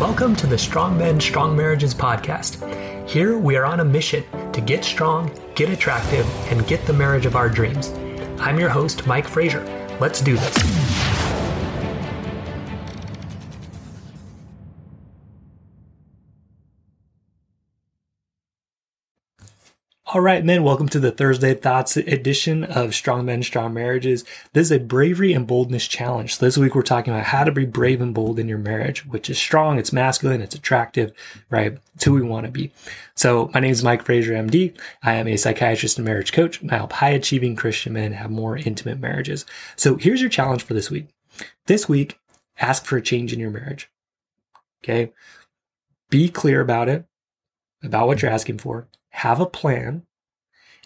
Welcome to the Strong Men, Strong Marriages podcast. Here we are on a mission to get strong, get attractive, and get the marriage of our dreams. I'm your host, Mike Frazier. Let's do this. All right, men, welcome to the Thursday Thoughts edition of Strong Men, Strong Marriages. This is a bravery and boldness challenge. So this week we're talking about how to be brave and bold in your marriage, which is strong, it's masculine, it's attractive, right? It's who we want to be. So my name is Mike Frazier, MD. I am a psychiatrist and marriage coach, and I help high achieving Christian men have more intimate marriages. So here's your challenge for this week. This week, ask for a change in your marriage. Okay. Be clear about it, about what you're asking for have a plan,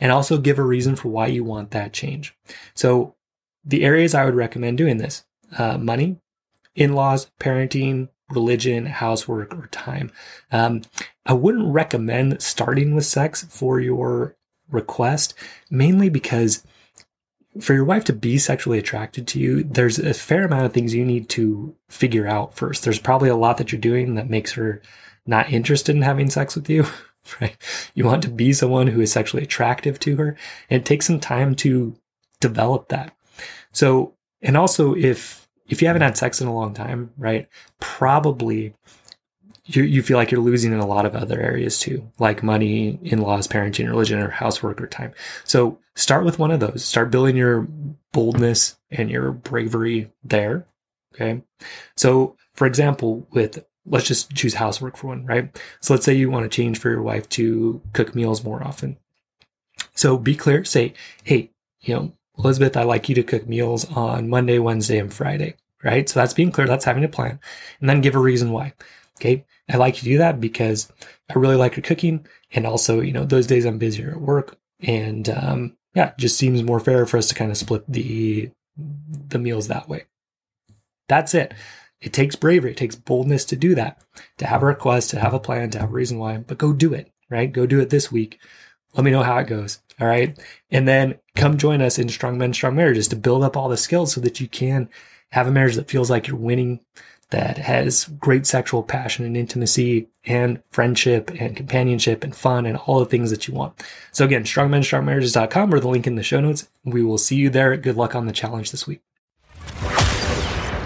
and also give a reason for why you want that change. So, the areas I would recommend doing this uh, money, in laws, parenting, religion, housework, or time. Um, I wouldn't recommend starting with sex for your request, mainly because for your wife to be sexually attracted to you, there's a fair amount of things you need to figure out first. There's probably a lot that you're doing that makes her not interested in having sex with you. right? You want to be someone who is sexually attractive to her and take some time to develop that. So, and also if, if you haven't had sex in a long time, right? Probably you, you feel like you're losing in a lot of other areas too, like money, in-laws, parenting, religion, or housework or time. So start with one of those. Start building your boldness and your bravery there. Okay. So for example, with let's just choose housework for one, right? So let's say you want to change for your wife to cook meals more often. So be clear, say, hey, you know, Elizabeth, I'd like you to cook meals on Monday, Wednesday, and Friday, right? So that's being clear, that's having a plan. And then give a reason why. Okay. I like you to do that because I really like your cooking. And also, you know, those days I'm busier at work. And um, yeah, it just seems more fair for us to kind of split the the meals that way. That's it. It takes bravery, it takes boldness to do that, to have a request, to have a plan, to have a reason why, but go do it, right? Go do it this week. Let me know how it goes. All right. And then come join us in Strong Men, Strong Marriages to build up all the skills so that you can have a marriage that feels like you're winning, that has great sexual passion and intimacy and friendship and companionship and fun and all the things that you want. So again, strongmenstrongmarriages.com or the link in the show notes. We will see you there. Good luck on the challenge this week.